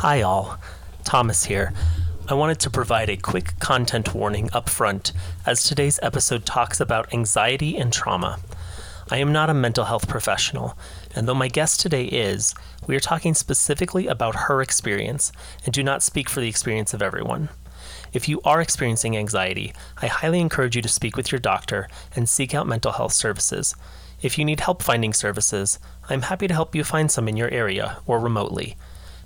Hi, all. Thomas here. I wanted to provide a quick content warning up front as today's episode talks about anxiety and trauma. I am not a mental health professional, and though my guest today is, we are talking specifically about her experience and do not speak for the experience of everyone. If you are experiencing anxiety, I highly encourage you to speak with your doctor and seek out mental health services. If you need help finding services, I'm happy to help you find some in your area or remotely.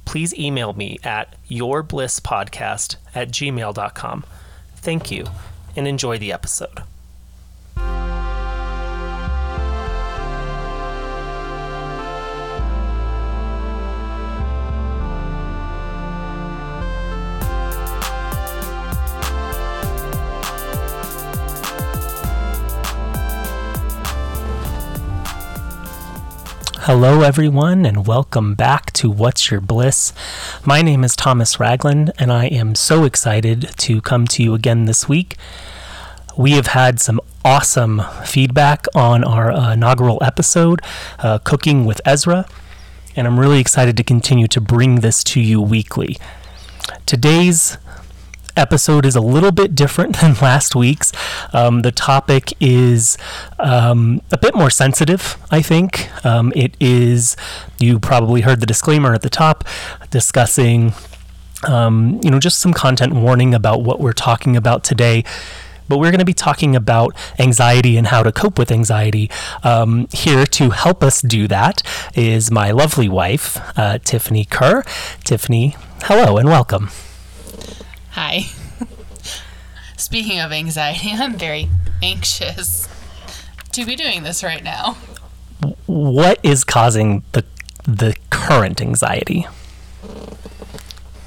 Please email me at yourblisspodcast at gmail.com. Thank you and enjoy the episode. Hello, everyone, and welcome back to What's Your Bliss. My name is Thomas Ragland, and I am so excited to come to you again this week. We have had some awesome feedback on our uh, inaugural episode, uh, Cooking with Ezra, and I'm really excited to continue to bring this to you weekly. Today's episode is a little bit different than last week's. Um, the topic is um, a bit more sensitive, I think. Um, it is, you probably heard the disclaimer at the top discussing, um, you know, just some content warning about what we're talking about today. But we're going to be talking about anxiety and how to cope with anxiety. Um, here to help us do that is my lovely wife, uh, Tiffany Kerr. Tiffany, hello and welcome. Hi. Speaking of anxiety, I'm very anxious to be doing this right now. What is causing the the current anxiety?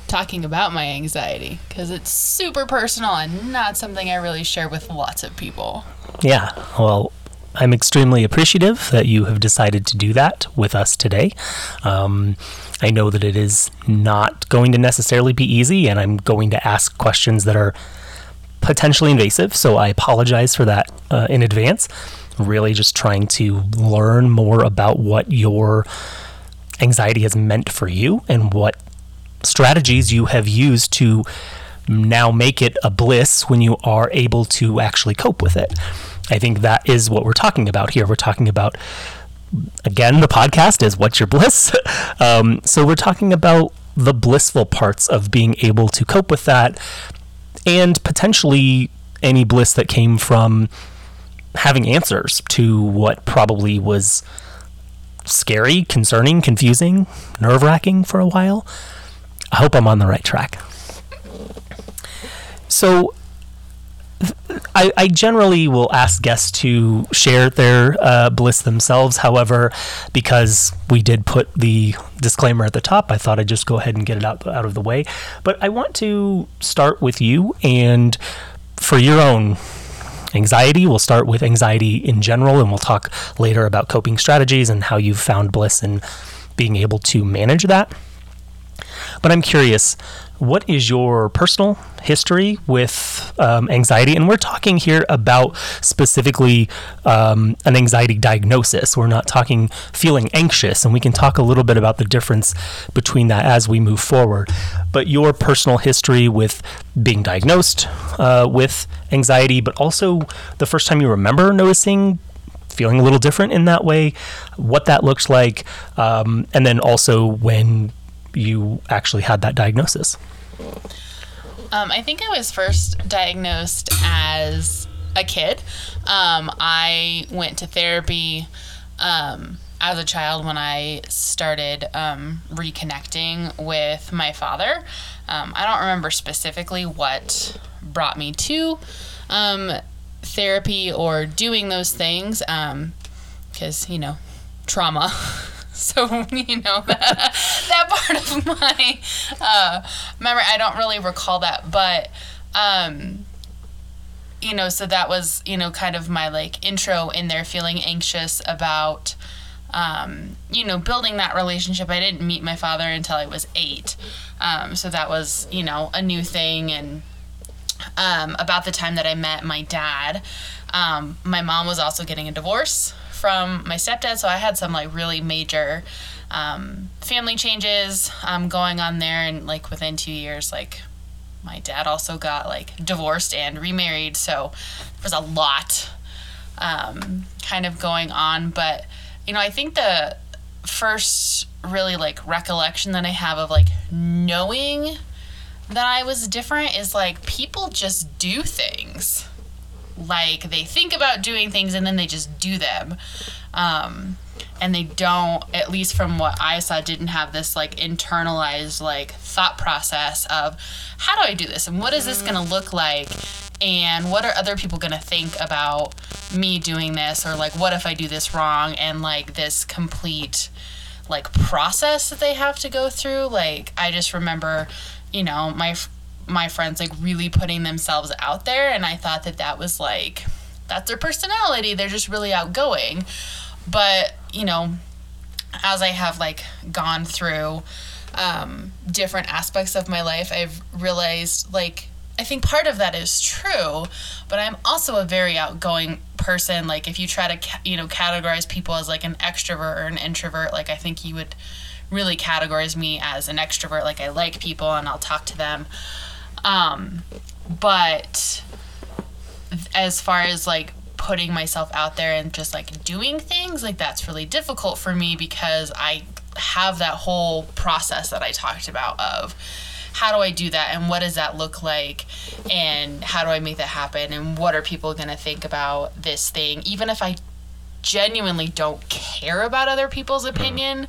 Talking about my anxiety because it's super personal and not something I really share with lots of people. Yeah, well, I'm extremely appreciative that you have decided to do that with us today. Um, I know that it is not going to necessarily be easy, and I'm going to ask questions that are potentially invasive, so I apologize for that uh, in advance. Really, just trying to learn more about what your anxiety has meant for you and what strategies you have used to now make it a bliss when you are able to actually cope with it. I think that is what we're talking about here. We're talking about again, the podcast is What's Your Bliss? Um, so we're talking about the blissful parts of being able to cope with that and potentially any bliss that came from having answers to what probably was scary, concerning, confusing, nerve wracking for a while. I hope I'm on the right track. So, I, I, generally will ask guests to share their uh, bliss themselves. However, because we did put the disclaimer at the top, I thought I'd just go ahead and get it out, out of the way. But I want to start with you, and for your own anxiety, we'll start with anxiety in general, and we'll talk later about coping strategies and how you've found bliss and being able to manage that. But I'm curious, what is your personal history with um, anxiety? And we're talking here about specifically um, an anxiety diagnosis. We're not talking feeling anxious, and we can talk a little bit about the difference between that as we move forward. But your personal history with being diagnosed uh, with anxiety, but also the first time you remember noticing feeling a little different in that way, what that looked like, um, and then also when you actually had that diagnosis? Um, I think I was first diagnosed as a kid. Um, I went to therapy um, as a child when I started um, reconnecting with my father. Um, I don't remember specifically what brought me to um, therapy or doing those things because, you know, trauma. So you know that, that part of my uh, memory, I don't really recall that, but um, you know, so that was you know kind of my like intro in there, feeling anxious about um, you know building that relationship. I didn't meet my father until I was eight, um, so that was you know a new thing and. Um, about the time that I met my dad, um, my mom was also getting a divorce from my stepdad, so I had some like really major um, family changes um, going on there, and like within two years, like my dad also got like divorced and remarried, so there was a lot um, kind of going on. But you know, I think the first really like recollection that I have of like knowing that I was different is like people just do things. Like they think about doing things and then they just do them. Um, and they don't, at least from what I saw, didn't have this like internalized like thought process of how do I do this? And what is this gonna look like? And what are other people gonna think about me doing this? Or like what if I do this wrong? And like this complete like process that they have to go through. Like I just remember, you know, my my friends like really putting themselves out there and I thought that that was like that's their personality. They're just really outgoing. But, you know, as I have like gone through um, different aspects of my life, I've realized like I think part of that is true, but I'm also a very outgoing person. Like if you try to ca- you know categorize people as like an extrovert or an introvert, like I think you would really categorize me as an extrovert. Like I like people and I'll talk to them. Um, but as far as like putting myself out there and just like doing things, like that's really difficult for me because I have that whole process that I talked about of how do I do that and what does that look like and how do I make that happen and what are people going to think about this thing? Even if I genuinely don't care about other people's opinion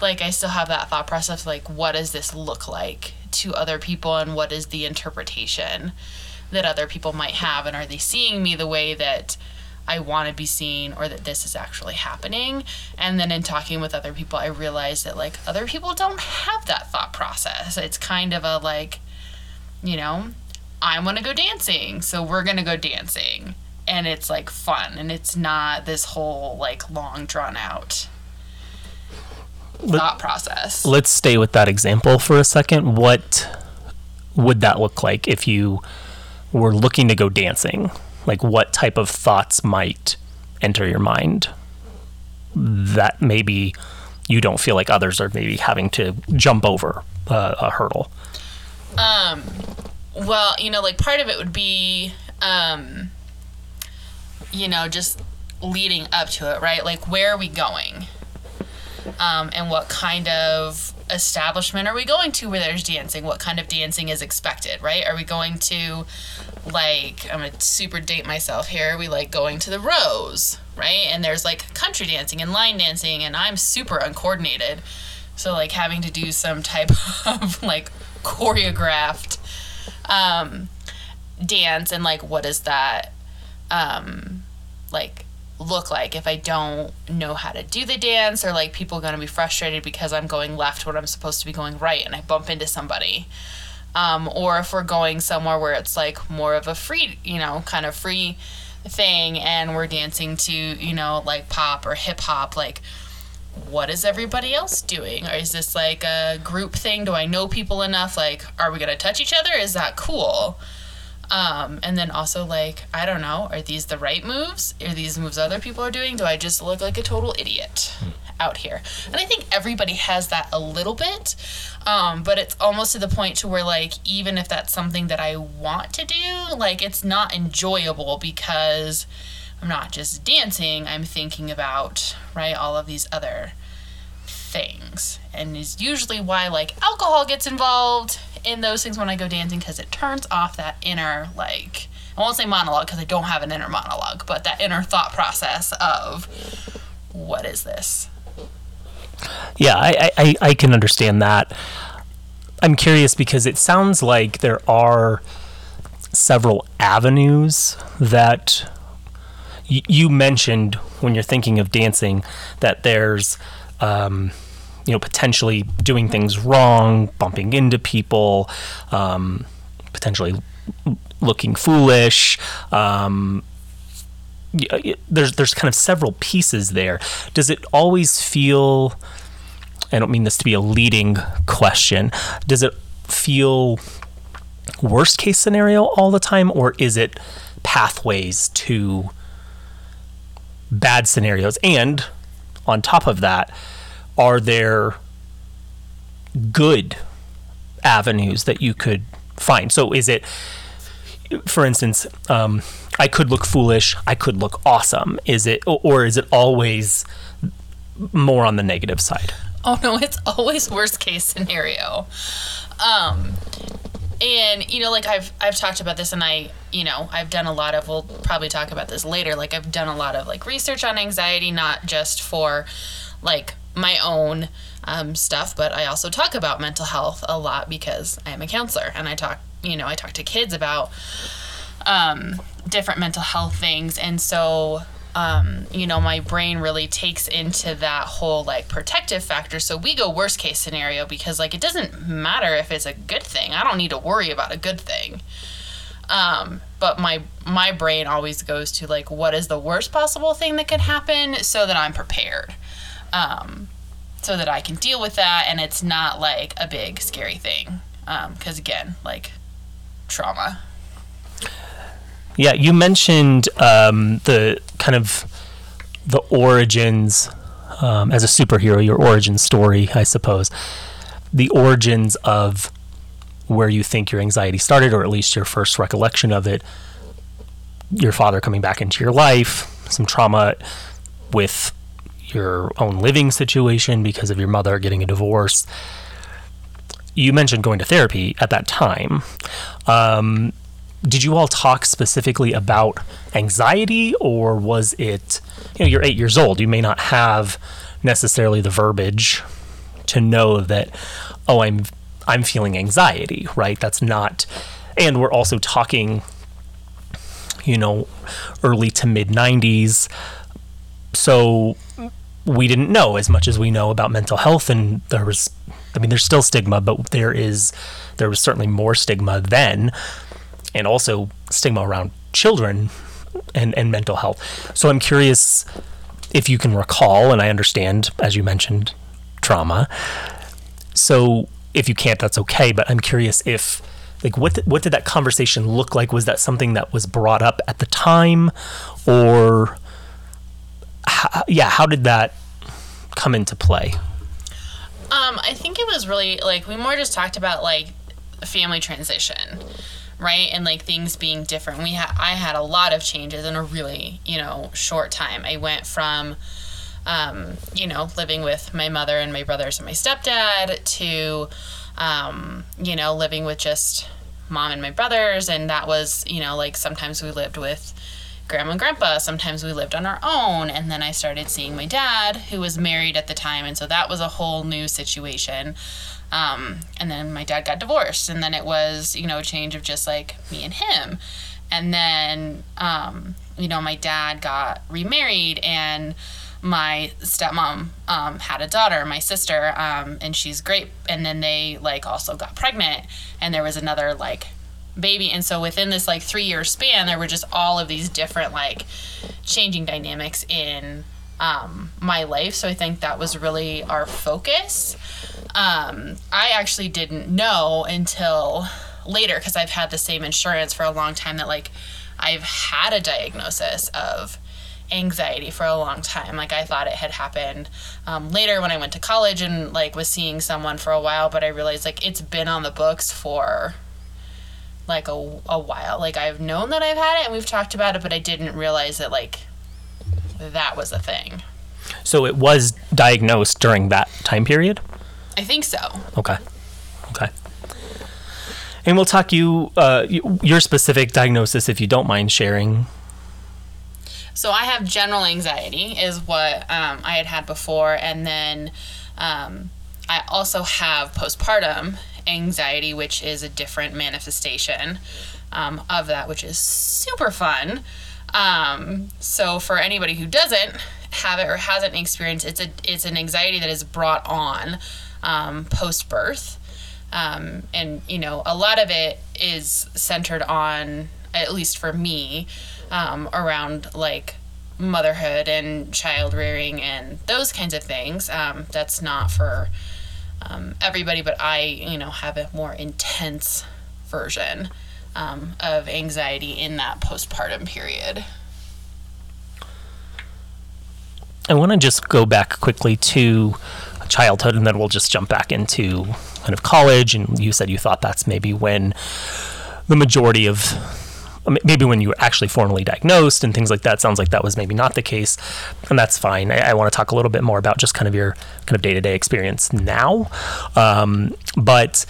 like I still have that thought process like what does this look like to other people and what is the interpretation that other people might have and are they seeing me the way that I want to be seen or that this is actually happening. And then in talking with other people, I realized that like other people don't have that thought process. It's kind of a like, you know, I want to go dancing, so we're going to go dancing. And it's like fun and it's not this whole like long drawn out thought process. Let's stay with that example for a second. What would that look like if you were looking to go dancing? Like, what type of thoughts might enter your mind that maybe you don't feel like others are maybe having to jump over uh, a hurdle? Um, well, you know, like part of it would be, um, you know, just leading up to it, right? Like, where are we going? Um, and what kind of establishment are we going to where there's dancing? What kind of dancing is expected, right? Are we going to, like, I'm gonna super date myself here. Are we like going to the Rose, right? And there's like country dancing and line dancing, and I'm super uncoordinated. So, like, having to do some type of like choreographed um, dance, and like, what is that, um, like, look like if I don't know how to do the dance or like people going to be frustrated because I'm going left when I'm supposed to be going right and I bump into somebody. Um, or if we're going somewhere where it's like more of a free, you know, kind of free thing and we're dancing to, you know, like pop or hip hop, like what is everybody else doing? Or is this like a group thing? Do I know people enough? Like, are we going to touch each other? Is that cool? Um, and then also like I don't know, are these the right moves? Are these moves other people are doing? Do I just look like a total idiot out here? And I think everybody has that a little bit, um, but it's almost to the point to where like even if that's something that I want to do, like it's not enjoyable because I'm not just dancing. I'm thinking about right all of these other things, and is usually why like alcohol gets involved in those things when I go dancing because it turns off that inner like I won't say monologue because I don't have an inner monologue, but that inner thought process of what is this? Yeah, I, I, I can understand that. I'm curious because it sounds like there are several avenues that you mentioned when you're thinking of dancing that there's um, you know potentially doing things wrong bumping into people um, potentially looking foolish um, there's there's kind of several pieces there does it always feel I don't mean this to be a leading question. Does it feel worst case scenario all the time, or is it pathways to bad scenarios? And on top of that, are there good avenues that you could find? So is it, for instance, um, I could look foolish, I could look awesome. Is it, or is it always more on the negative side? Oh no, it's always worst case scenario. Um, and you know, like I've I've talked about this, and I you know I've done a lot of. We'll probably talk about this later. Like I've done a lot of like research on anxiety, not just for like my own um, stuff, but I also talk about mental health a lot because I am a counselor, and I talk you know I talk to kids about um, different mental health things, and so um, you know, my brain really takes into that whole like protective factor. So we go worst case scenario because like it doesn't matter if it's a good thing. I don't need to worry about a good thing. Um, but my my brain always goes to like what is the worst possible thing that could happen so that I'm prepared. Um, so that I can deal with that and it's not like a big scary thing. Because again, like trauma yeah, you mentioned um, the kind of the origins um, as a superhero, your origin story, I suppose. The origins of where you think your anxiety started, or at least your first recollection of it. Your father coming back into your life, some trauma with your own living situation because of your mother getting a divorce. You mentioned going to therapy at that time. Um, did you all talk specifically about anxiety or was it you know you're 8 years old you may not have necessarily the verbiage to know that oh I'm I'm feeling anxiety right that's not and we're also talking you know early to mid 90s so we didn't know as much as we know about mental health and there was I mean there's still stigma but there is there was certainly more stigma then and also stigma around children and, and mental health. So I'm curious if you can recall, and I understand, as you mentioned, trauma. So if you can't, that's okay. But I'm curious if, like, what what did that conversation look like? Was that something that was brought up at the time, or how, yeah, how did that come into play? Um, I think it was really like we more just talked about like family transition right? And like things being different. We had i had a lot of changes in a really you know short time. I went from um, you know living with my mother and my brothers and my stepdad to um, you know living with just mom and my brothers. And that was you know like sometimes we lived with grandma and grandpa sometimes we lived on our own and then i started seeing my dad who was married at the time and so that was a whole new situation um, and then my dad got divorced, and then it was, you know, a change of just like me and him. And then, um, you know, my dad got remarried, and my stepmom um, had a daughter, my sister, um, and she's great. And then they like also got pregnant, and there was another like baby. And so within this like three year span, there were just all of these different like changing dynamics in um, my life. So I think that was really our focus. Um, I actually didn't know until later because I've had the same insurance for a long time that like I've had a diagnosis of anxiety for a long time. Like I thought it had happened um, later when I went to college and like was seeing someone for a while, but I realized like it's been on the books for like a, a while. Like I've known that I've had it and we've talked about it, but I didn't realize that like that was a thing. So it was diagnosed during that time period? I think so. Okay. Okay. And we'll talk you uh, your specific diagnosis if you don't mind sharing. So I have general anxiety, is what um, I had had before, and then um, I also have postpartum anxiety, which is a different manifestation um, of that, which is super fun. Um, so for anybody who doesn't have it or hasn't experienced, it's a it's an anxiety that is brought on um, post birth. Um, and, you know, a lot of it is centered on, at least for me, um, around like motherhood and child rearing and those kinds of things. Um, that's not for um, everybody, but I, you know, have a more intense version um, of anxiety in that postpartum period. I want to just go back quickly to childhood, and then we'll just jump back into kind of college. And you said you thought that's maybe when the majority of maybe when you were actually formally diagnosed and things like that sounds like that was maybe not the case and that's fine. I, I want to talk a little bit more about just kind of your kind of day-to-day experience now. Um, but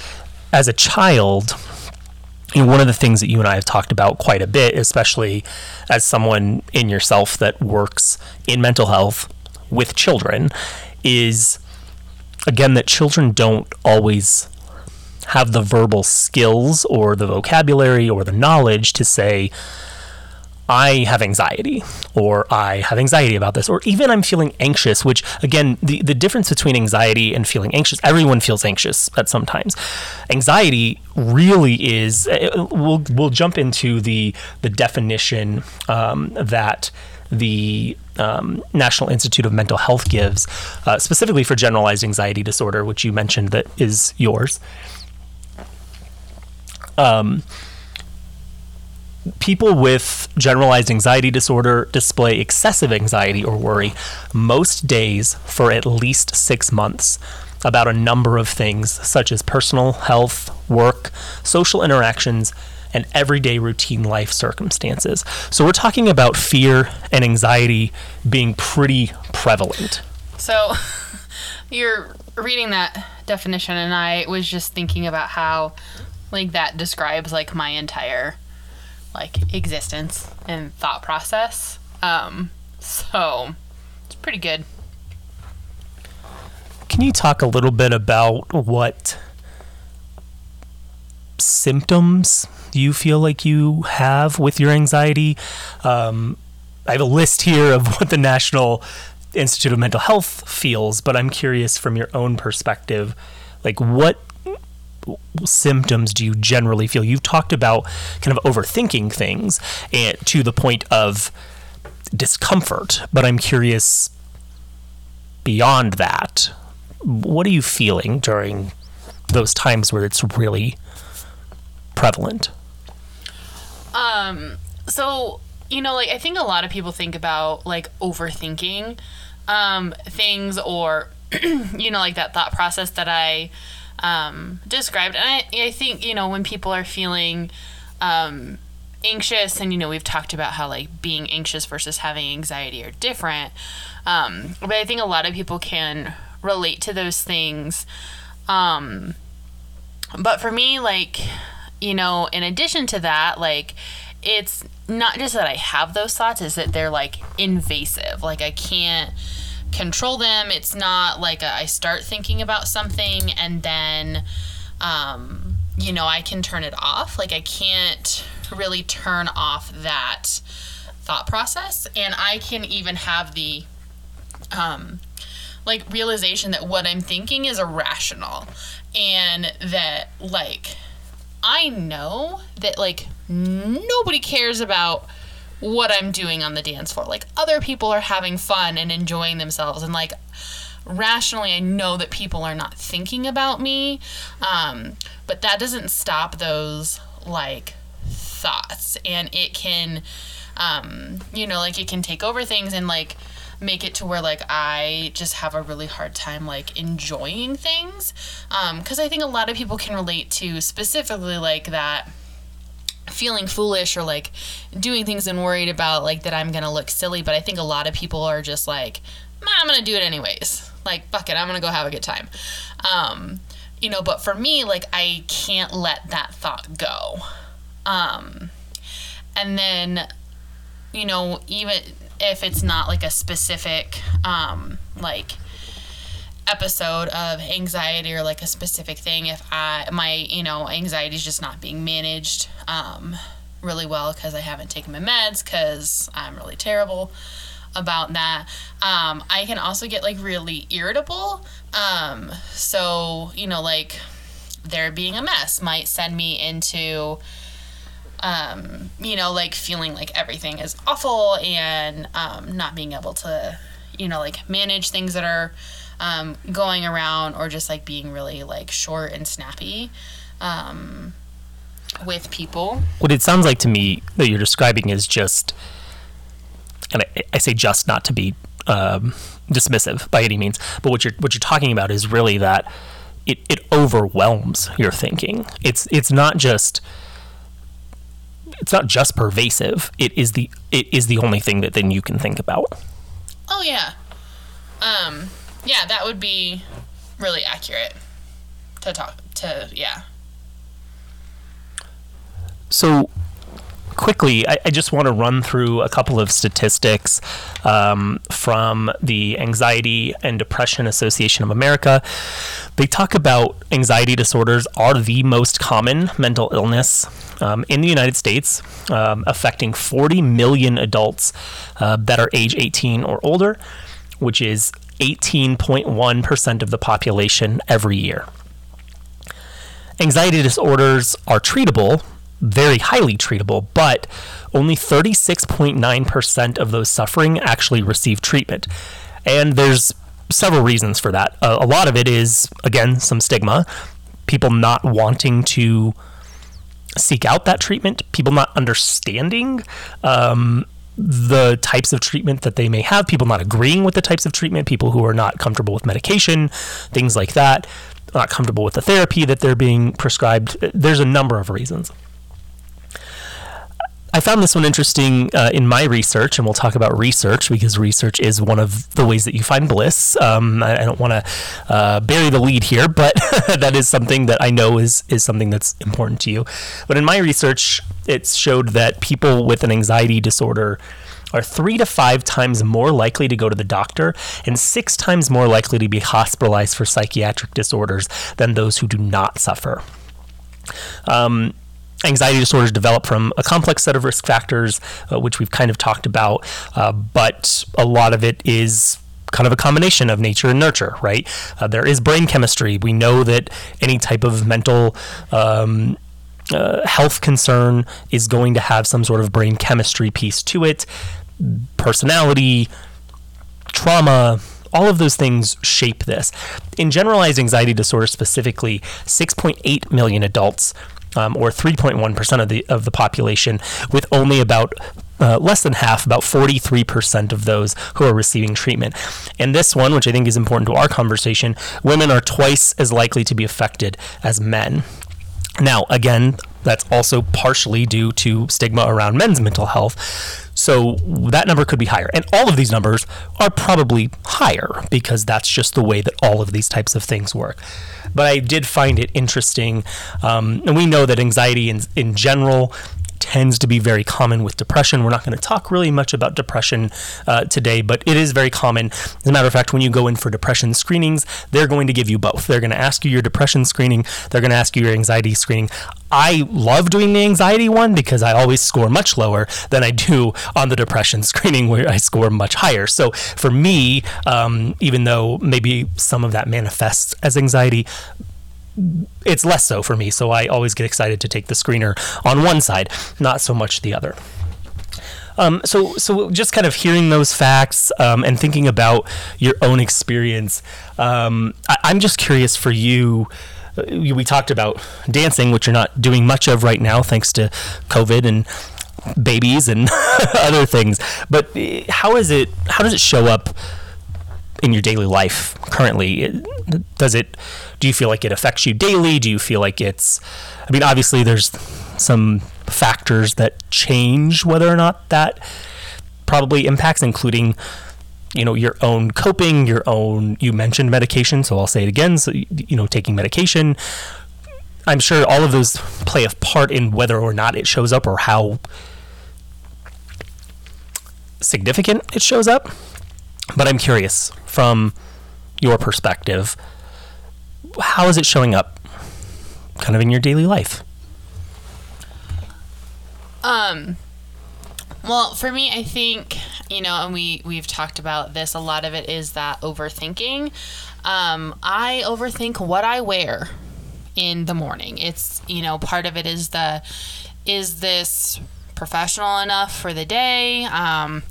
as a child you know, one of the things that you and I have talked about quite a bit, especially as someone in yourself that works in mental health with children, is again that children don't always have the verbal skills or the vocabulary or the knowledge to say, I have anxiety, or I have anxiety about this, or even I'm feeling anxious, which again, the, the difference between anxiety and feeling anxious, everyone feels anxious at some times. Anxiety really is, uh, we'll, we'll jump into the, the definition um, that the um, National Institute of Mental Health gives, uh, specifically for generalized anxiety disorder, which you mentioned that is yours. Um, people with generalized anxiety disorder display excessive anxiety or worry most days for at least six months about a number of things such as personal health, work, social interactions, and everyday routine life circumstances. So we're talking about fear and anxiety being pretty prevalent. So you're reading that definition, and I was just thinking about how, like, that describes, like, my entire like existence and thought process. Um, so it's pretty good. Can you talk a little bit about what symptoms you feel like you have with your anxiety? Um, I have a list here of what the National Institute of Mental Health feels, but I'm curious from your own perspective, like what symptoms do you generally feel? You've talked about kind of overthinking things and to the point of discomfort, but I'm curious beyond that, what are you feeling during those times where it's really prevalent? Um, so, you know, like I think a lot of people think about like overthinking um things or you know, like that thought process that I um, described. And I, I think, you know, when people are feeling um, anxious, and, you know, we've talked about how, like, being anxious versus having anxiety are different. Um, but I think a lot of people can relate to those things. Um, but for me, like, you know, in addition to that, like, it's not just that I have those thoughts, is that they're like invasive. Like, I can't control them. It's not like a, I start thinking about something and then, um, you know, I can turn it off. Like I can't really turn off that thought process. And I can even have the, um, like realization that what I'm thinking is irrational and that like I know that like nobody cares about what I'm doing on the dance floor. Like other people are having fun and enjoying themselves and like rationally I know that people are not thinking about me. Um, but that doesn't stop those like thoughts and it can um, you know, like it can take over things and like make it to where like I just have a really hard time like enjoying things. Um, cuz I think a lot of people can relate to specifically like that feeling foolish or like doing things and worried about like that I'm gonna look silly. But I think a lot of people are just like, I'm gonna do it anyways. Like, fuck it, I'm gonna go have a good time. Um, you know, but for me, like, I can't let that thought go. Um, and then, you know, even if it's not like a specific, um, like, episode of anxiety or like a specific thing if i my you know anxiety is just not being managed um, really well because i haven't taken my meds because i'm really terrible about that. Um, i can also get like really irritable um, so you know like there being a mess might send me into um, you know like feeling like everything is awful and um, not being able to you know like manage things that are um, going around or just like being really like short and snappy um, with people. What it sounds like to me that you're describing is just, and I, I say just not to be um, dismissive by any means, but what you're what you're talking about is really that it, it overwhelms your thinking. It's it's not just it's not just pervasive. It is the it is the only thing that then you can think about. Oh yeah. Um yeah, that would be really accurate to talk to yeah. So quickly, I, I, just want to run through a couple of statistics um, from the Anxiety and Depression Association of America. They talk about anxiety disorders are the most common mental illness um, in the United States, um, affecting 40 million adults uh, that are age 18 or older, which is 18.1% of the population every year. Anxiety disorders are treatable very highly treatable, but only 36.9% of those suffering actually receive treatment. And there's several reasons for that. Uh, a lot of it is, again, some stigma, people not wanting to seek out that treatment, people not understanding um, the types of treatment that they may have, people not agreeing with the types of treatment, people who are not comfortable with medication, things like that, not comfortable with the therapy that they're being prescribed. There's a number of reasons. I found this one interesting uh, in my research, and we'll talk about research because research is one of the ways that you find bliss. Um, I, I, don't want to uh, bury the lead here, but that is something that I know is is something that's important to you. But in my research, it showed that people with an anxiety disorder are three to five times more likely to go to the doctor and six times more likely to be hospitalized for psychiatric disorders than those who do not suffer. Um, anxiety disorders develop from a complex set of risk factors, uh, which we've kind of talked about, uh, but a lot of it is kind of a combination of nature and nurture, right? Uh, there is brain chemistry. We know that any type of mental um, uh, health concern is going to have some sort of brain chemistry piece to it. Personality, trauma, all of those things shape this. In generalized anxiety disorder specifically, 6.8 million adults um, or 3.1% of the of the population, with only about uh, less than half, about 43% of those who are receiving treatment. And this one, which I think is important to our conversation, women are twice as likely to be affected as men. Now, again, that's also partially due to stigma around men's mental health. So that number could be higher. And all of these numbers are probably higher because that's just the way that all of these types of things work. But I did find it interesting. Um, and we know that anxiety in, in general tends to be very common with depression. We're not going to talk really much about depression uh, today, but it is very common. As a matter of fact, when you go in for depression screenings, they're going to give you both. They're going to ask you your depression screening, they're going to ask you your anxiety screening. I love doing the anxiety one because I always score much lower than I do on the depression screening where I score much higher. So for me, um, even though maybe some of that manifests as anxiety, it's less so for me. So I always get excited to take the screener on one side, not so much the other. Um, so, so just kind of hearing those facts um, and thinking about your own experience, um, I, am just curious for you. Uh, we talked about dancing, which you're not doing much of right now, thanks to COVID and babies and other things. But uh, how is it? How does it show up in your daily life currently? Does it? Do you feel like it affects you daily? Do you feel like it's? I mean, obviously, there's some factors that change whether or not that probably impacts, including you know your own coping, your own. You mentioned medication, so I'll say it again. So you know, taking medication. I'm sure all of those play a part in whether or not it shows up or how significant it shows up. But I'm curious from your perspective, how is it showing up kind of in your daily life? Um well, for me, I think, you know, and we we've talked about this a lot of it is that overthinking. Um I overthink what I wear in the morning. It's, you know, part of it is the is this professional enough for the day? Um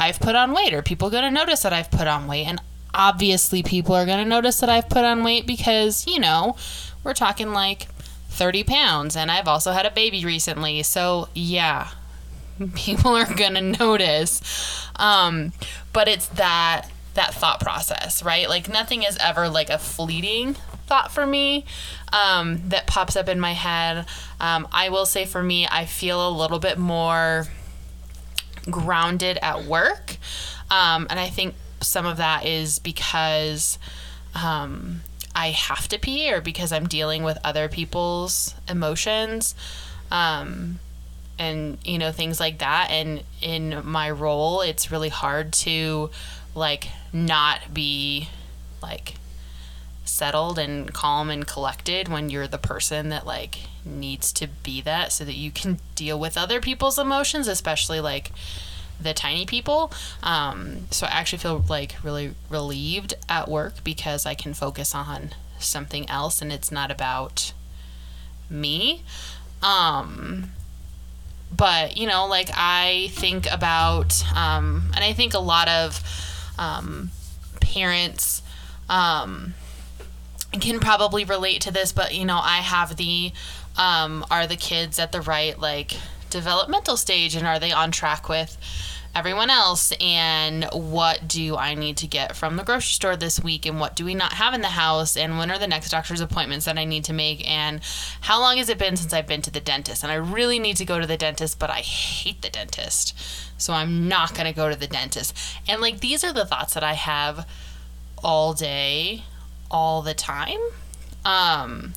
I've put on weight. Are people going to notice that I've put on weight? And obviously, people are going to notice that I've put on weight because, you know, we're talking like 30 pounds. And I've also had a baby recently. So, yeah, people are going to notice. Um, but it's that that thought process, right? Like nothing is ever like a fleeting thought for me um, that pops up in my head. Um, I will say for me, I feel a little bit more grounded at work. Um, and I think some of that is because um, I have to pee or because I'm dealing with other people's emotions. Um, and you know things like that and in my role it's really hard to like not be like settled and calm and collected when you're the person that like needs to be that so that you can deal with other people's emotions especially like the tiny people. Um, so i actually feel like really relieved at work because i can focus on something else and it's not about me. Um, but you know like i think about um, and i think a lot of um, parents um, can probably relate to this but you know i have the um, are the kids at the right like developmental stage and are they on track with everyone else? And what do I need to get from the grocery store this week and what do we not have in the house? And when are the next doctor's appointments that I need to make? And how long has it been since I've been to the dentist? And I really need to go to the dentist but I hate the dentist. So I'm not going to go to the dentist. And like these are the thoughts that I have all day all the time. Um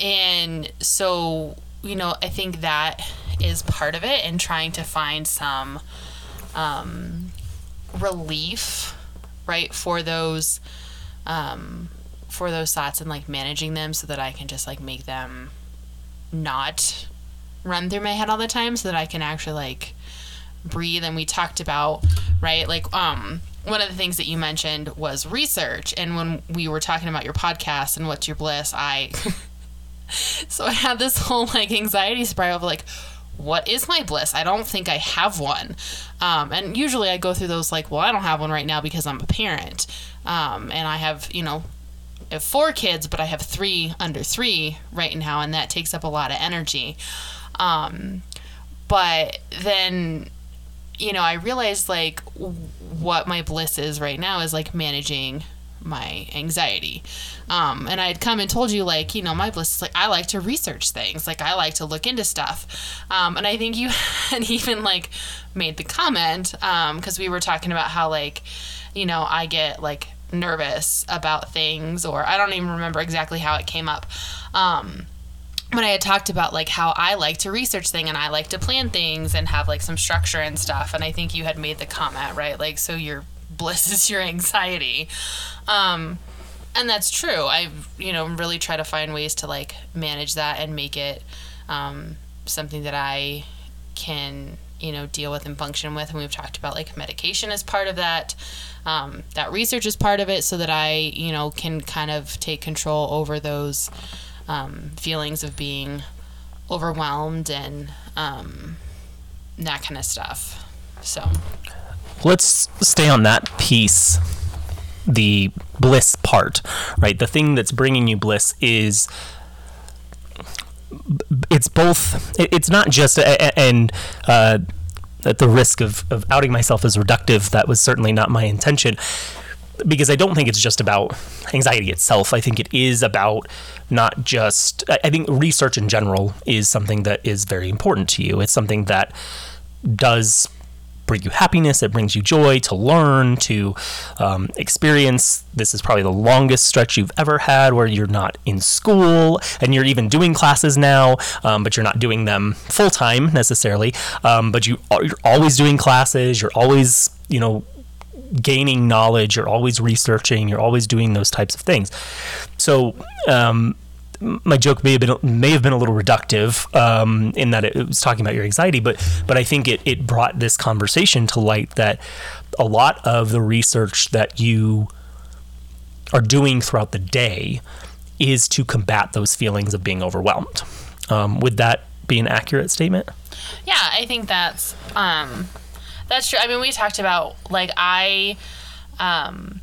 and so you know I think that is part of it and trying to find some um, relief, right, for those um, for those thoughts and like managing them so that I can just like make them not run through my head all the time so that I can actually like breathe. And we talked about right like um one of the things that you mentioned was research and when we were talking about your podcast and what's your bliss I so I had this whole like anxiety spiral of like what is my bliss? I don't think I have one. Um, and usually I go through those like, well, I don't have one right now because I'm a parent. Um, and I have, you know, I have four kids, but I have three under three right now, and that takes up a lot of energy. Um, but then, you know, I realized like what my bliss is right now is like managing my anxiety. Um, and I had come and told you, like, you know, my bliss is like, I like to research things. Like, I like to look into stuff. Um, and I think you had even, like, made the comment, because um, we were talking about how, like, you know, I get, like, nervous about things, or I don't even remember exactly how it came up. Um, when I had talked about like how I like to research things and I like to plan things and have like some structure and stuff, and I think you had made the comment right, like so your bliss is your anxiety, um, and that's true. I, you know, really try to find ways to like manage that and make it um, something that I can, you know, deal with and function with. And we've talked about like medication as part of that. Um, that research is part of it, so that I, you know, can kind of take control over those um, feelings of being overwhelmed and um, that kind of stuff. So let's stay on that piece the bliss part, right? The thing that's bringing you bliss is it's both it's not just and uh, at the risk of, of outing myself as reductive that was certainly not my intention because i don't think it's just about anxiety itself i think it is about not just i think research in general is something that is very important to you it's something that does bring you happiness, it brings you joy to learn, to um, experience. This is probably the longest stretch you've ever had where you're not in school and you're even doing classes now, um, but you're not doing them full time necessarily. Um, but you, you're always doing classes, you're always, you know, gaining knowledge, you're always researching, you're always doing those types of things. So, um, my joke may have been may have been a little reductive um, in that it, was talking about your anxiety, but but I think it it brought this conversation to light that a lot of the research that you are doing throughout the day is to combat those feelings of being overwhelmed. Um, would that be an accurate statement? Yeah, I think that's um, that's true. I mean, we talked about like I. Um,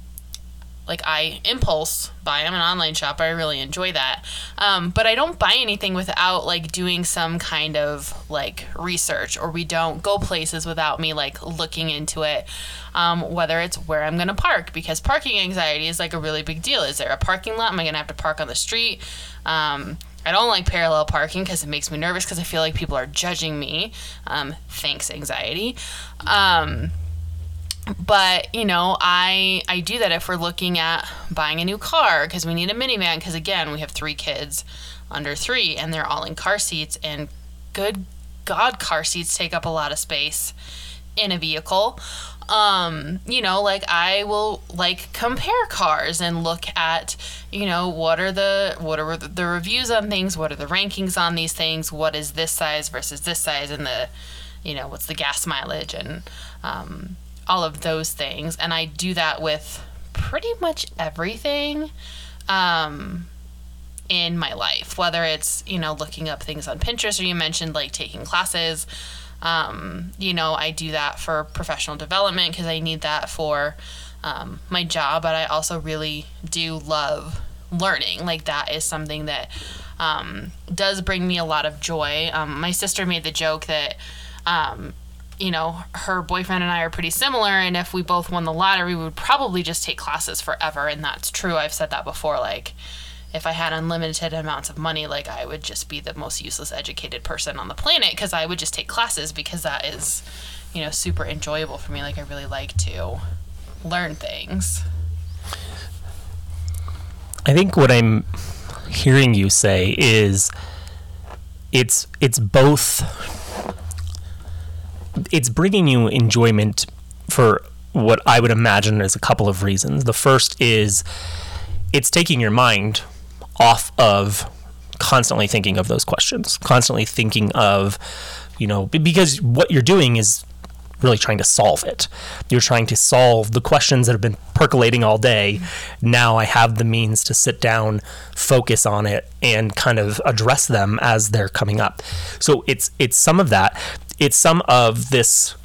like I impulse buy. I'm an online shopper. I really enjoy that. Um, but I don't buy anything without like doing some kind of like research, or we don't go places without me like looking into it. Um, whether it's where I'm gonna park, because parking anxiety is like a really big deal. Is there a parking lot? Am I gonna have to park on the street? Um, I don't like parallel parking because it makes me nervous because I feel like people are judging me. Um, thanks, anxiety. Um, but you know i i do that if we're looking at buying a new car because we need a minivan because again we have three kids under three and they're all in car seats and good god car seats take up a lot of space in a vehicle um you know like i will like compare cars and look at you know what are the what are the, reviews on things what are the rankings on these things what is this size versus this size and the you know what's the gas mileage and um all of those things. And I do that with pretty much everything um, in my life, whether it's, you know, looking up things on Pinterest or you mentioned like taking classes. Um, you know, I do that for professional development because I need that for um, my job, but I also really do love learning. Like, that is something that um, does bring me a lot of joy. Um, my sister made the joke that um, you know, her boyfriend and I are pretty similar, and if we both won the lottery, we would probably just take classes forever. And that's true. I've said that before. Like, if I had unlimited amounts of money, like, I would just be the most useless educated person on the planet because I would just take classes because that is, you know, super enjoyable for me. Like, I really like to learn things. I think what I'm hearing you say is it's it's both it's bringing you enjoyment for what I would imagine is a couple of reasons. The first is it's taking your mind off of constantly thinking of those questions, constantly thinking of, you know, because what you're doing is really trying to solve it. You're trying to solve the questions that have been percolating all day. Now I have the means to sit down, focus on it and kind of address them as they're coming up. So it's it's some of that it's some of this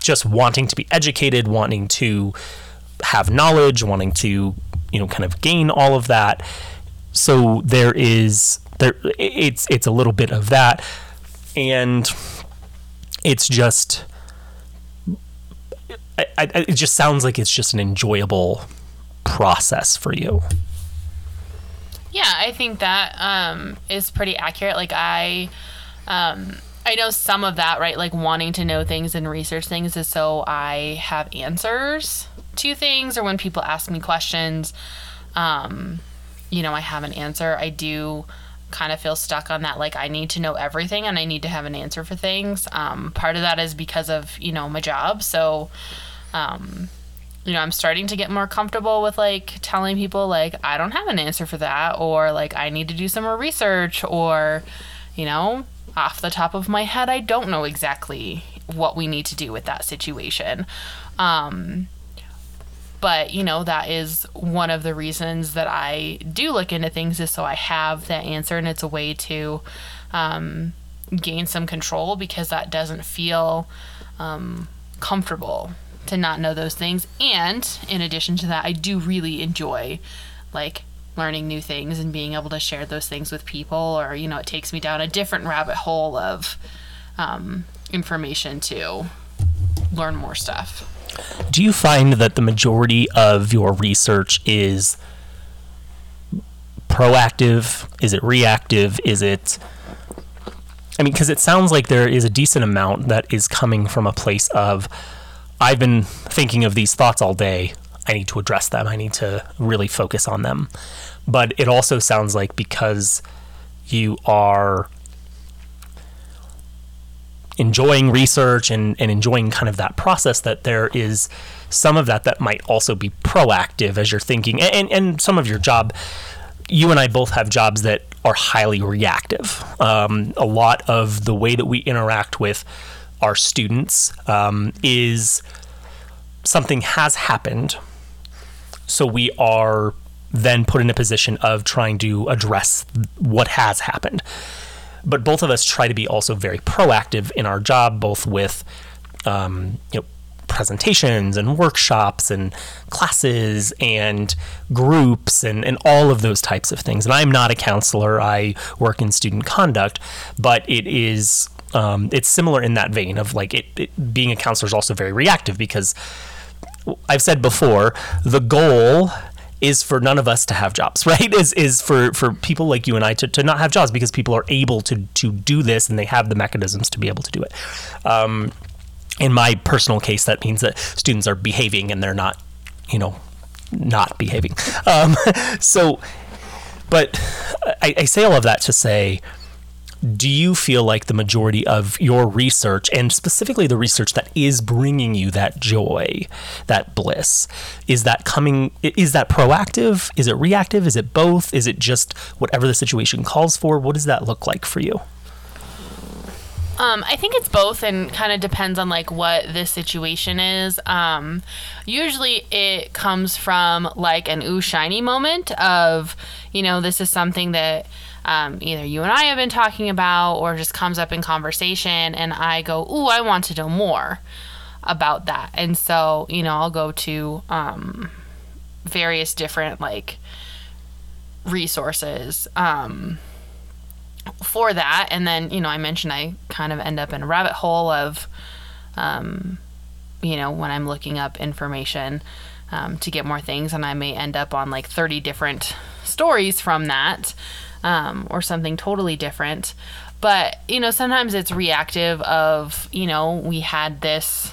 just wanting to be educated, wanting to have knowledge, wanting to, you know, kind of gain all of that. So there is there it's it's a little bit of that and it's just I, I, it just sounds like it's just an enjoyable process for you. Yeah, I think that um, is pretty accurate. Like I um, I know some of that, right? Like wanting to know things and research things is so I have answers to things, or when people ask me questions, um, you know, I have an answer. I do kind of feel stuck on that. Like I need to know everything and I need to have an answer for things. Um, part of that is because of you know my job. So, um, you know, I'm starting to get more comfortable with like telling people like I don't have an answer for that, or like I need to do some more research, or you know, off the top of my head, I don't know exactly what we need to do with that situation. Um, but you know that is one of the reasons that I do look into things is so I have that answer, and it's a way to um, gain some control because that doesn't feel um, comfortable to not know those things. And in addition to that, I do really enjoy like learning new things and being able to share those things with people or you know it takes me down a different rabbit hole of um, information to learn more stuff do you find that the majority of your research is proactive is it reactive is it i mean because it sounds like there is a decent amount that is coming from a place of i've been thinking of these thoughts all day I need to address them. I need to really focus on them. But it also sounds like because you are enjoying research and, and enjoying kind of that process that there is some of that that might also be proactive as you're thinking and, and some of your job you and I both have jobs that are highly reactive. Um, a lot of the way that we interact with our students um, is something has happened so we are then put in a position of trying to address what has happened. But both of us try to be also very proactive in our job, both with um, you know presentations and workshops and classes and groups and, and all of those types of things. And I'm not a counselor, I work in student conduct, but it is. Um, it's similar in that vein of like it, it being a counselor is also very reactive because I've said before the goal is for none of us to have jobs, right? Is is for for people like you and I to, to not have jobs because people are able to to do this and they have the mechanisms to be able to do it. Um, in my personal case, that means that students are behaving and they're not, you know, not behaving. Um, so, but I, I say all of that to say do you feel like the majority of your research and specifically the research that is bringing you that joy that bliss is that coming is that proactive? Is it reactive? Is it both? Is it just whatever the situation calls for? What does that look like for you? Um, I think it's both and kind of depends on like what the situation is. Um, usually it comes from like an ooh shiny moment of, you know, this is something that um, either you and I have been talking about or just comes up in conversation and I go, ooh, I want to know more about that. And so, you know, I'll go to um, various different like resources. Um, for that. And then, you know, I mentioned I kind of end up in a rabbit hole of, um, you know, when I'm looking up information um, to get more things, and I may end up on like 30 different stories from that um, or something totally different. But, you know, sometimes it's reactive of, you know, we had this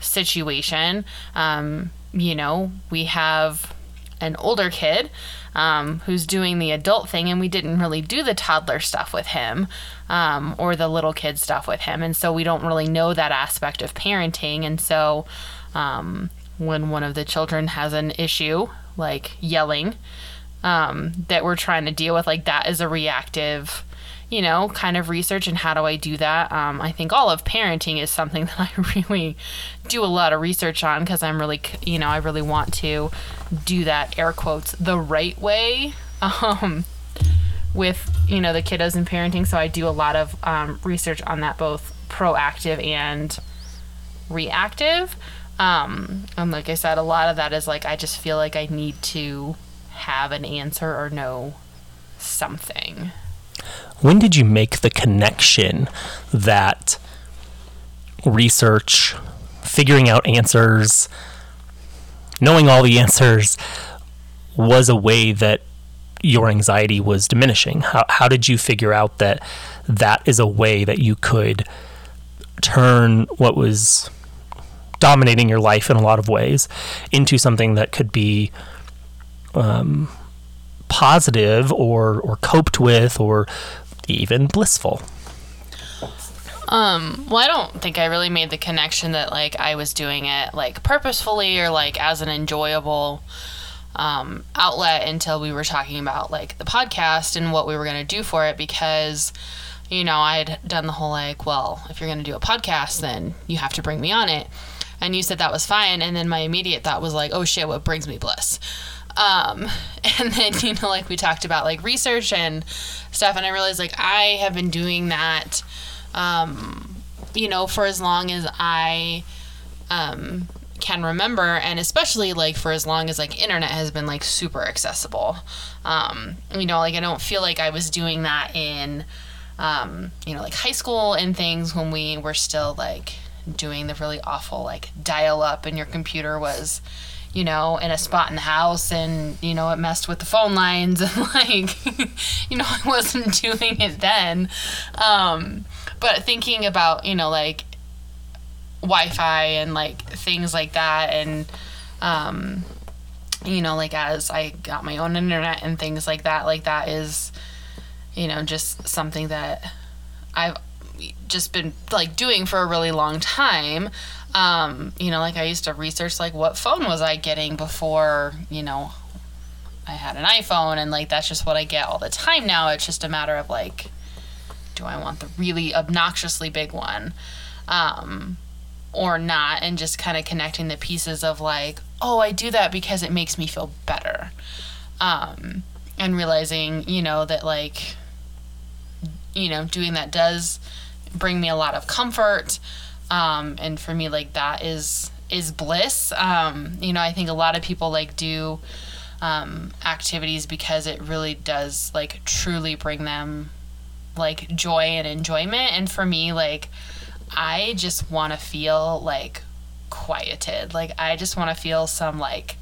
situation. Um, you know, we have an older kid um, who's doing the adult thing, and we didn't really do the toddler stuff with him um, or the little kid stuff with him. And so we don't really know that aspect of parenting. And so um, when one of the children has an issue, like yelling, um, that we're trying to deal with, like that is a reactive you know, kind of research and how do I do that. Um, I think all of parenting is something that I really do a lot of research on because I'm really, you know, I really want to do that air quotes the right way um, with, you know, the kiddos and parenting. So I do a lot of um, research on that, both proactive and reactive. Um, and like I said, a lot of that is like I just feel like I need to have an answer or know something when did you make the connection that research, figuring out answers, knowing all the answers was a way that your anxiety was diminishing? How, how did you figure out that that is a way that you could turn what was dominating your life in a lot of ways into something that could be um, positive or or coped with or even blissful. Um, well, I don't think I really made the connection that like I was doing it like purposefully or like as an enjoyable um, outlet until we were talking about like the podcast and what we were going to do for it because you know I had done the whole like well if you're going to do a podcast then you have to bring me on it. And you said that was fine. And then my immediate thought was like oh shit what brings me bliss um, and then, you know, like we talked about like research and stuff. And I realized like I have been doing that, um, you know, for as long as I, um, can remember and especially like for as long as like internet has been like super accessible um you know like i don't feel like i was doing that in um you know like high school and things when we were still like doing the really awful like dial up and your computer was you know, in a spot in the house and, you know, it messed with the phone lines and like, you know, I wasn't doing it then. Um, but thinking about, you know, like Wi Fi and like things like that and, um, you know, like as I got my own internet and things like that, like that is, you know, just something that I've just been like doing for a really long time um, you know, like I used to research like what phone was I getting before, you know, I had an iPhone and like that's just what I get all the time now. It's just a matter of like do I want the really obnoxiously big one? Um, or not and just kind of connecting the pieces of like, oh, I do that because it makes me feel better. Um, and realizing, you know, that like you know, doing that does bring me a lot of comfort. Um, and for me, like that is is bliss. Um, you know, I think a lot of people like do um, activities because it really does like truly bring them like joy and enjoyment. And for me, like I just want to feel like quieted. Like I just want to feel some like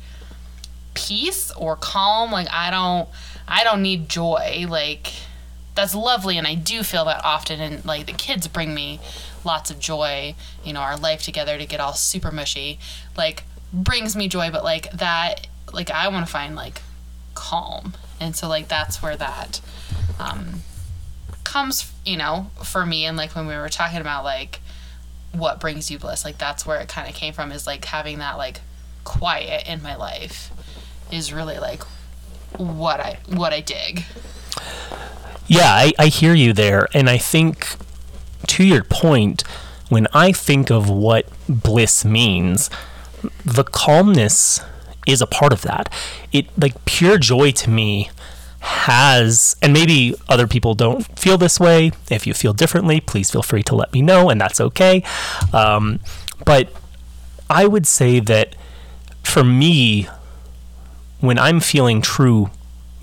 peace or calm. Like I don't I don't need joy. Like that's lovely and I do feel that often and like the kids bring me lots of joy, you know, our life together to get all super mushy. Like brings me joy, but like that like I want to find like calm. And so like that's where that um comes, you know, for me and like when we were talking about like what brings you bliss, like that's where it kind of came from is like having that like quiet in my life is really like what I what I dig. Yeah, I, I hear you there. And I think, to your point, when I think of what bliss means, the calmness is a part of that. It, like, pure joy to me has, and maybe other people don't feel this way. If you feel differently, please feel free to let me know, and that's okay. Um, but I would say that for me, when I'm feeling true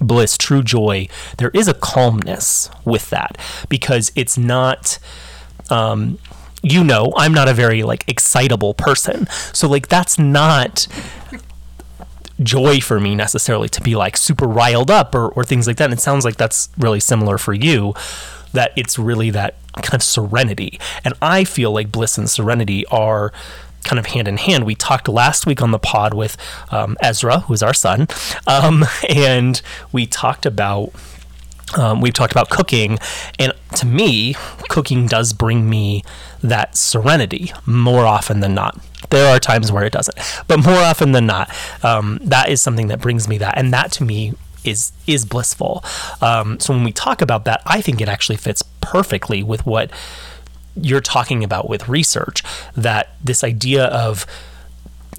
bliss, true joy, there is a calmness with that because it's not. Um, you know, I'm not a very like excitable person, so like that's not joy for me necessarily to be like super riled up or, or things like that. And it sounds like that's really similar for you, that it's really that kind of serenity. And I feel like bliss and serenity are kind of hand in hand. We talked last week on the pod with um, Ezra, who's our son, um, and we talked about. Um, we've talked about cooking, and to me, cooking does bring me that serenity more often than not. There are times where it doesn't, but more often than not, um, that is something that brings me that, and that to me is is blissful. Um, so when we talk about that, I think it actually fits perfectly with what you're talking about with research that this idea of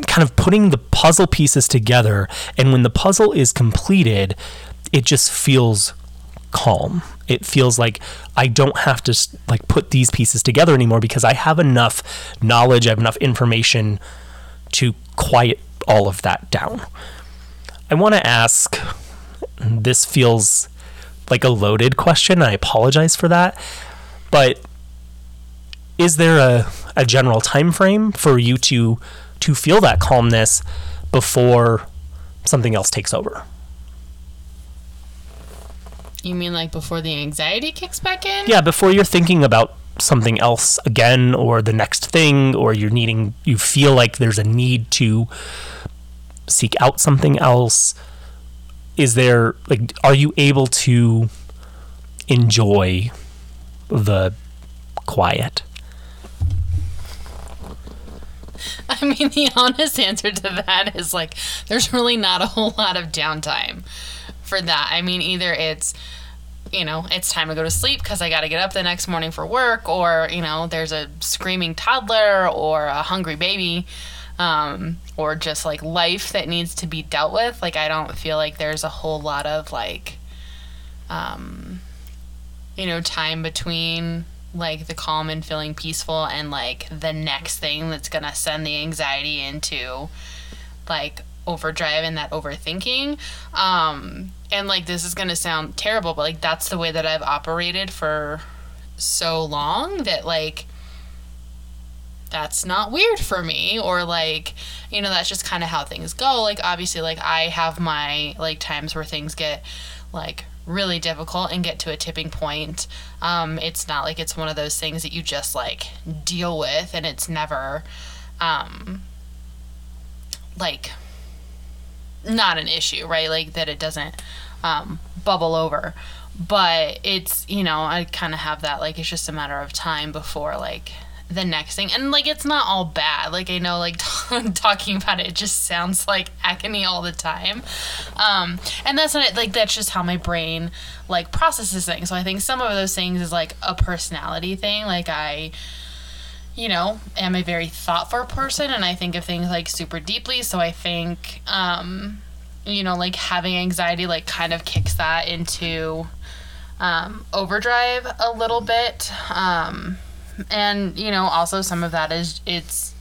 kind of putting the puzzle pieces together and when the puzzle is completed it just feels calm it feels like i don't have to like put these pieces together anymore because i have enough knowledge i have enough information to quiet all of that down i want to ask this feels like a loaded question i apologize for that but is there a, a general time frame for you to to feel that calmness before something else takes over? You mean like before the anxiety kicks back in? Yeah, before you're thinking about something else again or the next thing or you're needing you feel like there's a need to seek out something else is there like are you able to enjoy the quiet I mean, the honest answer to that is like, there's really not a whole lot of downtime for that. I mean, either it's, you know, it's time to go to sleep because I got to get up the next morning for work, or, you know, there's a screaming toddler or a hungry baby, um, or just like life that needs to be dealt with. Like, I don't feel like there's a whole lot of like, um, you know, time between like the calm and feeling peaceful and like the next thing that's gonna send the anxiety into like overdrive and that overthinking um and like this is gonna sound terrible but like that's the way that i've operated for so long that like that's not weird for me or like you know that's just kind of how things go like obviously like i have my like times where things get like really difficult and get to a tipping point. Um, it's not like it's one of those things that you just like deal with and it's never um, like not an issue, right? Like that it doesn't um, bubble over. But it's, you know, I kind of have that like it's just a matter of time before like the next thing. And like it's not all bad. Like i know like talking about it, it just sounds like agony all the time. Um and that's not it. Like that's just how my brain like processes things. So i think some of those things is like a personality thing. Like i you know am a very thoughtful person and i think of things like super deeply so i think um you know like having anxiety like kind of kicks that into um overdrive a little bit um and you know also some of that is it's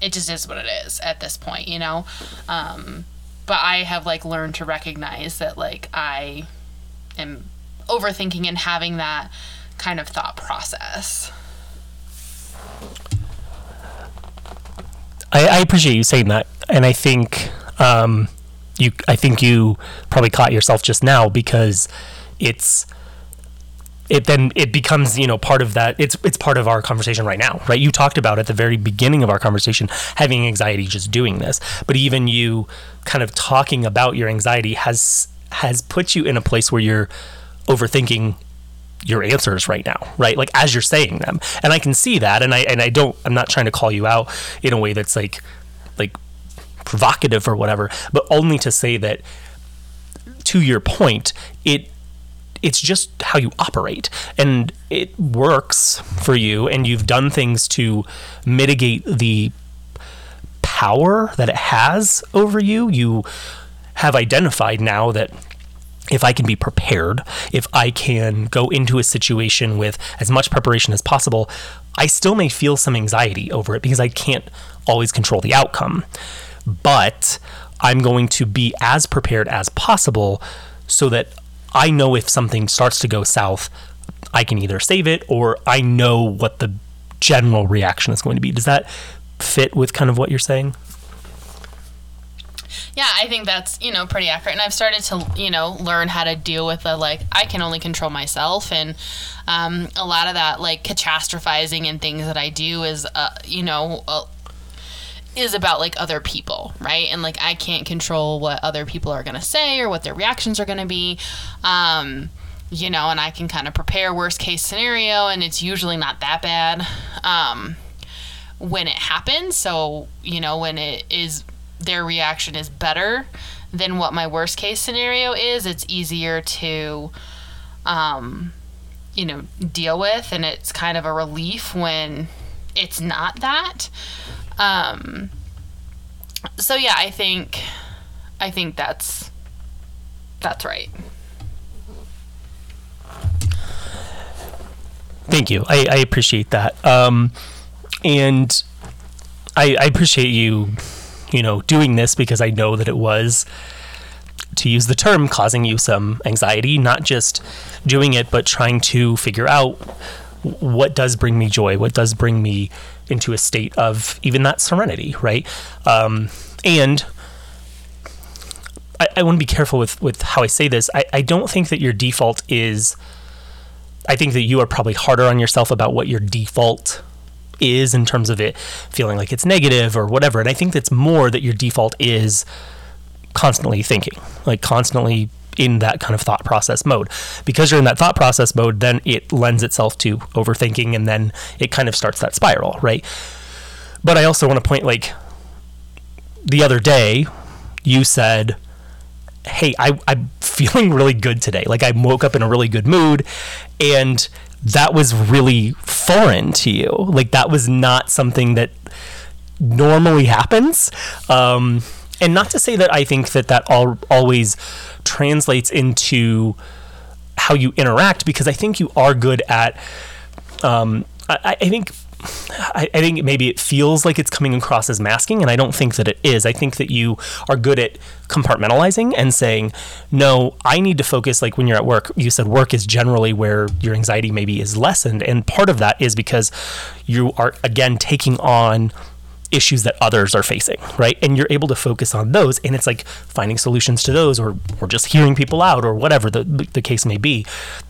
it just is what it is at this point, you know. Um, but I have like learned to recognize that like I am overthinking and having that kind of thought process. I, I appreciate you saying that, and I think um, you. I think you probably caught yourself just now because it's it then it becomes you know part of that it's it's part of our conversation right now right you talked about at the very beginning of our conversation having anxiety just doing this but even you kind of talking about your anxiety has has put you in a place where you're overthinking your answers right now right? Like as you're saying them. And i can see that and i and i don't i'm not trying to call you out in a way that's like like provocative or whatever but only to say that to your point it it's just how you operate. And it works for you and you've done things to mitigate the power that it has over you. You have identified now that if I can be prepared, if I can go into a situation with as much preparation as possible, I still may feel some anxiety over it because I can't always control the outcome. But I'm going to be as prepared as possible so that I know if something starts to go south, I can either save it or I know what the general reaction is going to be. Does that fit with kind of what you're saying? Yeah, I think that's, you know, pretty accurate. And I've started to, you know, learn how to deal with the, like, I can only control myself. And um, a lot of that, like, catastrophizing and things that I do is, uh, you know, uh, is about like other people, right? And like I can't control what other people are going to say or what their reactions are going to be. Um, you know, and I can kind of prepare worst case scenario and it's usually not that bad. Um, when it happens, so, you know, when it is their reaction is better than what my worst case scenario is, it's easier to um, you know, deal with and it's kind of a relief when it's not that. Um, so yeah, I think I think that's that's right. Thank you. I, I appreciate that. Um, and I, I appreciate you, you know, doing this because I know that it was, to use the term, causing you some anxiety, not just doing it, but trying to figure out what does bring me joy, what does bring me into a state of even that serenity, right? Um, and I, I want to be careful with, with how I say this. I, I don't think that your default is, I think that you are probably harder on yourself about what your default is in terms of it feeling like it's negative or whatever. And I think that's more that your default is constantly thinking, like constantly in that kind of thought process mode. Because you're in that thought process mode, then it lends itself to overthinking and then it kind of starts that spiral, right? But I also want to point like the other day, you said, Hey, I, I'm feeling really good today. Like I woke up in a really good mood and that was really foreign to you. Like that was not something that normally happens. Um, and not to say that I think that that all, always translates into how you interact, because I think you are good at. Um, I, I think I, I, think maybe it feels like it's coming across as masking, and I don't think that it is. I think that you are good at compartmentalizing and saying, no, I need to focus. Like when you're at work, you said work is generally where your anxiety maybe is lessened. And part of that is because you are, again, taking on issues that others are facing, right? And you're able to focus on those, and it's like finding solutions to those, or or just hearing people out, or whatever the the case may be.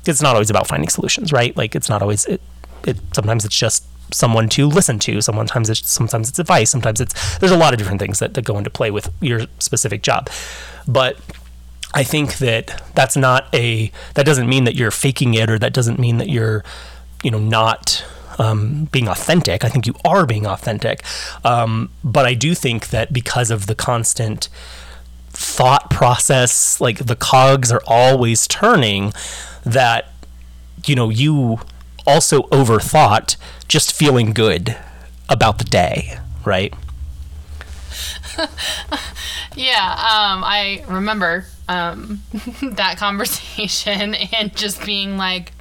It's not always about finding solutions, right? Like it's not always it. it sometimes it's just someone to listen to. Sometimes it's sometimes it's advice. Sometimes it's there's a lot of different things that, that go into play with your specific job, but. I think that that's not a that doesn't mean that you're faking it or that doesn't mean that you're you know not um, being authentic. I think you are being authentic. Um, but I do think that because of the constant thought process, like the cogs are always turning, that, you know, you also overthought just feeling good about the day, right? yeah, um, I remember um, that conversation and just being like,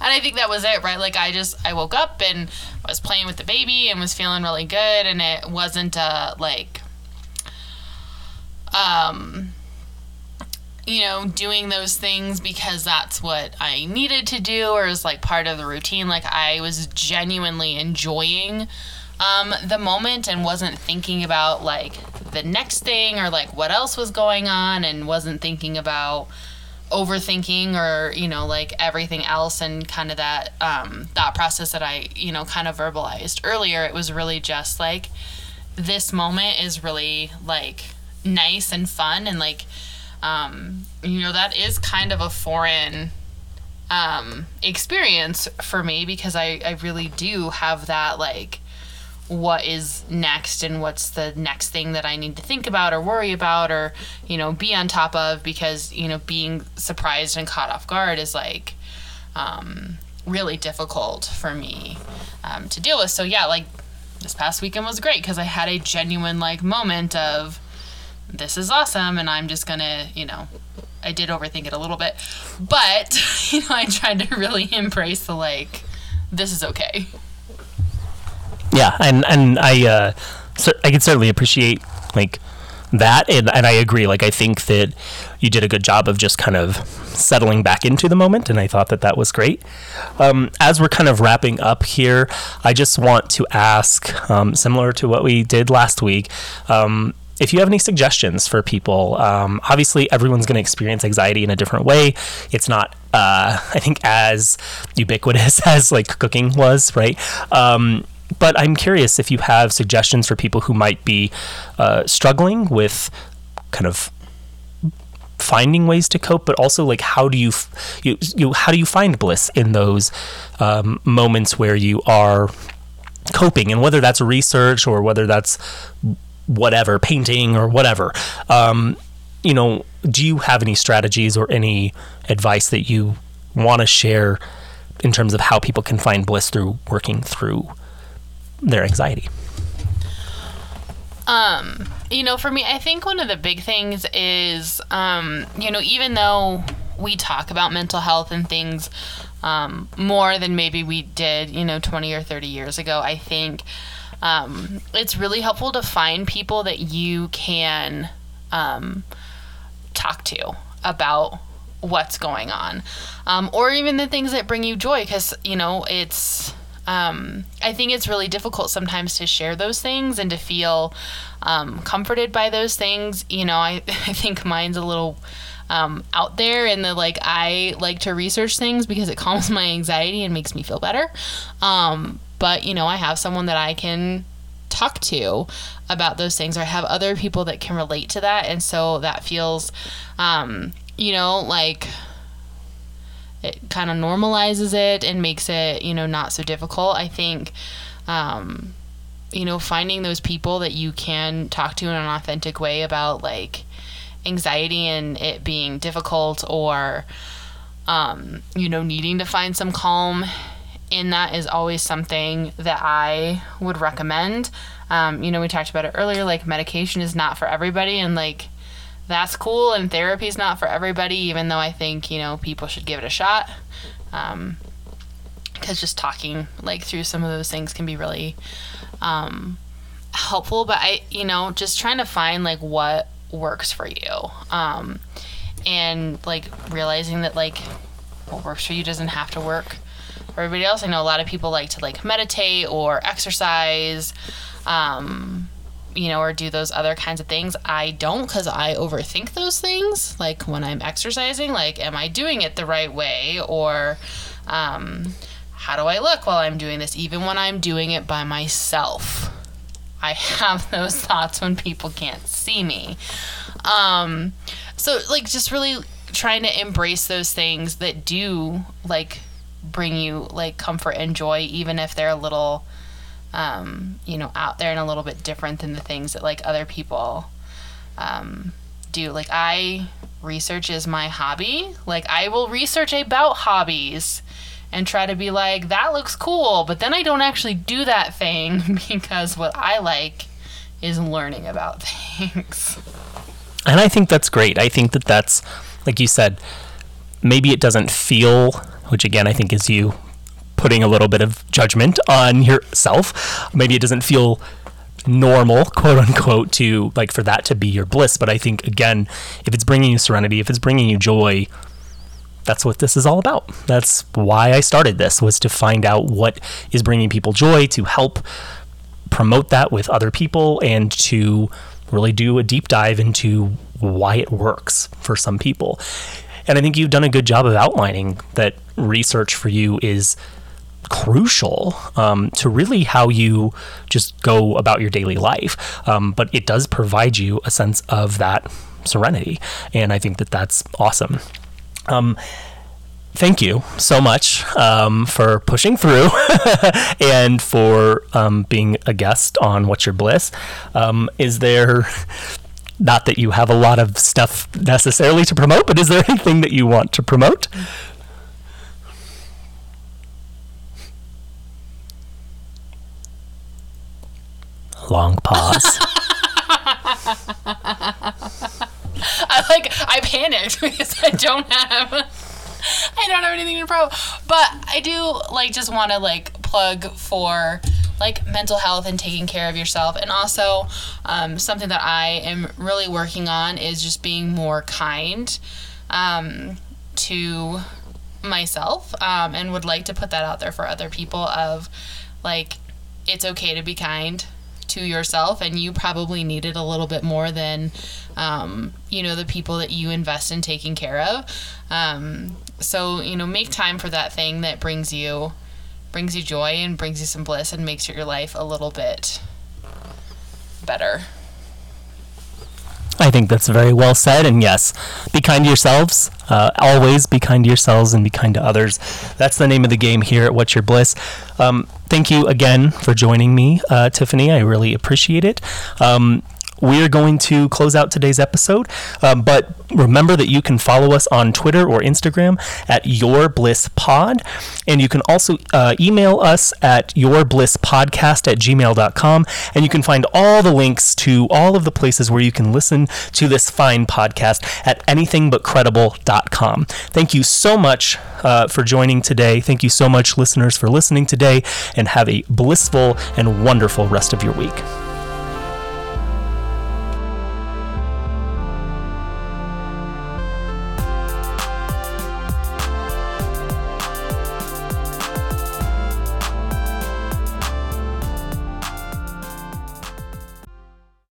and I think that was it, right? Like I just I woke up and was playing with the baby and was feeling really good, and it wasn't uh like um you know, doing those things because that's what I needed to do or is like part of the routine. Like I was genuinely enjoying um, the moment and wasn't thinking about like the next thing or like what else was going on and wasn't thinking about overthinking or you know like everything else and kind of that um, thought process that I you know kind of verbalized earlier. It was really just like this moment is really like nice and fun and like um, you know, that is kind of a foreign um, experience for me because I, I really do have that like what is next and what's the next thing that I need to think about or worry about or you know be on top of because you know being surprised and caught off guard is like um, really difficult for me um, to deal with. So yeah like this past weekend was great because I had a genuine like moment of this is awesome and I'm just gonna, you know, I did overthink it a little bit, but you know, I tried to really embrace the like, this is okay. Yeah, and and I uh, so I can certainly appreciate like that, and and I agree. Like I think that you did a good job of just kind of settling back into the moment, and I thought that that was great. Um, as we're kind of wrapping up here, I just want to ask, um, similar to what we did last week. Um, if you have any suggestions for people, um, obviously everyone's going to experience anxiety in a different way. It's not, uh, I think, as ubiquitous as like cooking was, right? Um, but I'm curious if you have suggestions for people who might be uh, struggling with kind of finding ways to cope, but also like how do you, you, you how do you find bliss in those um, moments where you are coping, and whether that's research or whether that's whatever painting or whatever. Um, you know do you have any strategies or any advice that you want to share in terms of how people can find bliss through working through their anxiety? Um you know for me i think one of the big things is um you know even though we talk about mental health and things um, more than maybe we did you know 20 or 30 years ago i think um, it's really helpful to find people that you can um, talk to about what's going on. Um, or even the things that bring you joy because you know it's um, i think it's really difficult sometimes to share those things and to feel um, comforted by those things. You know I, I think mine's a little um, out there and the like i like to research things because it calms my anxiety and makes me feel better. Um, but you know i have someone that i can talk to about those things or I have other people that can relate to that and so that feels um, you know like it kind of normalizes it and makes it you know not so difficult. I think um, you know finding those people that you can talk to in an authentic way about like anxiety and it being difficult or um, you know needing to find some calm in that is always something that I would recommend. Um, you know, we talked about it earlier, like medication is not for everybody, and like that's cool, and therapy is not for everybody, even though I think, you know, people should give it a shot. Um, because just talking like through some of those things can be really um, helpful but i you know just trying to find like what works for you um, and like realizing that like what works for you doesn't have to work everybody else. I know a lot of people like to like meditate or exercise, um, you know, or do those other kinds of things. I don't because I overthink those things. Like when I'm exercising, like, am I doing it the right way? Or, um, how do I look while I'm doing this, even when I'm doing it by myself? I have those thoughts when people can't see me. Um, so, like, just really trying to embrace those things that do, like, bring you like comfort and joy even if they're a little um, you know out there and a little bit different than the things that like other people um, do. Like i research is my hobby. Like i will research about hobbies and try to be like that looks cool but then i don't actually do that thing because what i like is learning about things. And i think that's great. I think that that's like you said maybe it doesn't feel which again I think is you putting a little bit of judgment on yourself. Maybe it doesn't feel normal, quote unquote, to like for that to be your bliss. But I think again, if it's bringing you serenity, if it's bringing you joy, that's what this is all about. That's why I started this was to find out what is bringing people joy, to help promote that with other people, and to really do a deep dive into why it works for some people. And I think you've done a good job of outlining that research for you is crucial um, to really how you just go about your daily life. Um, but it does provide you a sense of that serenity. And I think that that's awesome. Um, thank you so much um, for pushing through and for um, being a guest on What's Your Bliss. Um, is there, not that you have a lot of stuff necessarily to promote, but is there anything that you want to promote? Long pause. I like I panicked because I don't have I don't have anything to promote. But I do like just want to like plug for like mental health and taking care of yourself and also um, something that I am really working on is just being more kind um, to myself um, and would like to put that out there for other people of like it's okay to be kind to yourself and you probably need it a little bit more than um, you know the people that you invest in taking care of. Um, so you know make time for that thing that brings you brings you joy and brings you some bliss and makes your life a little bit better I think that's very well said. And yes, be kind to yourselves. Uh, always be kind to yourselves and be kind to others. That's the name of the game here at What's Your Bliss. Um, thank you again for joining me, uh, Tiffany. I really appreciate it. Um, we are going to close out today's episode. Um, but remember that you can follow us on Twitter or Instagram at Your Bliss Pod. And you can also uh, email us at yourblisspodcast at gmail.com. And you can find all the links to all of the places where you can listen to this fine podcast at anythingbutcredible.com. Thank you so much uh, for joining today. Thank you so much, listeners, for listening today. And have a blissful and wonderful rest of your week.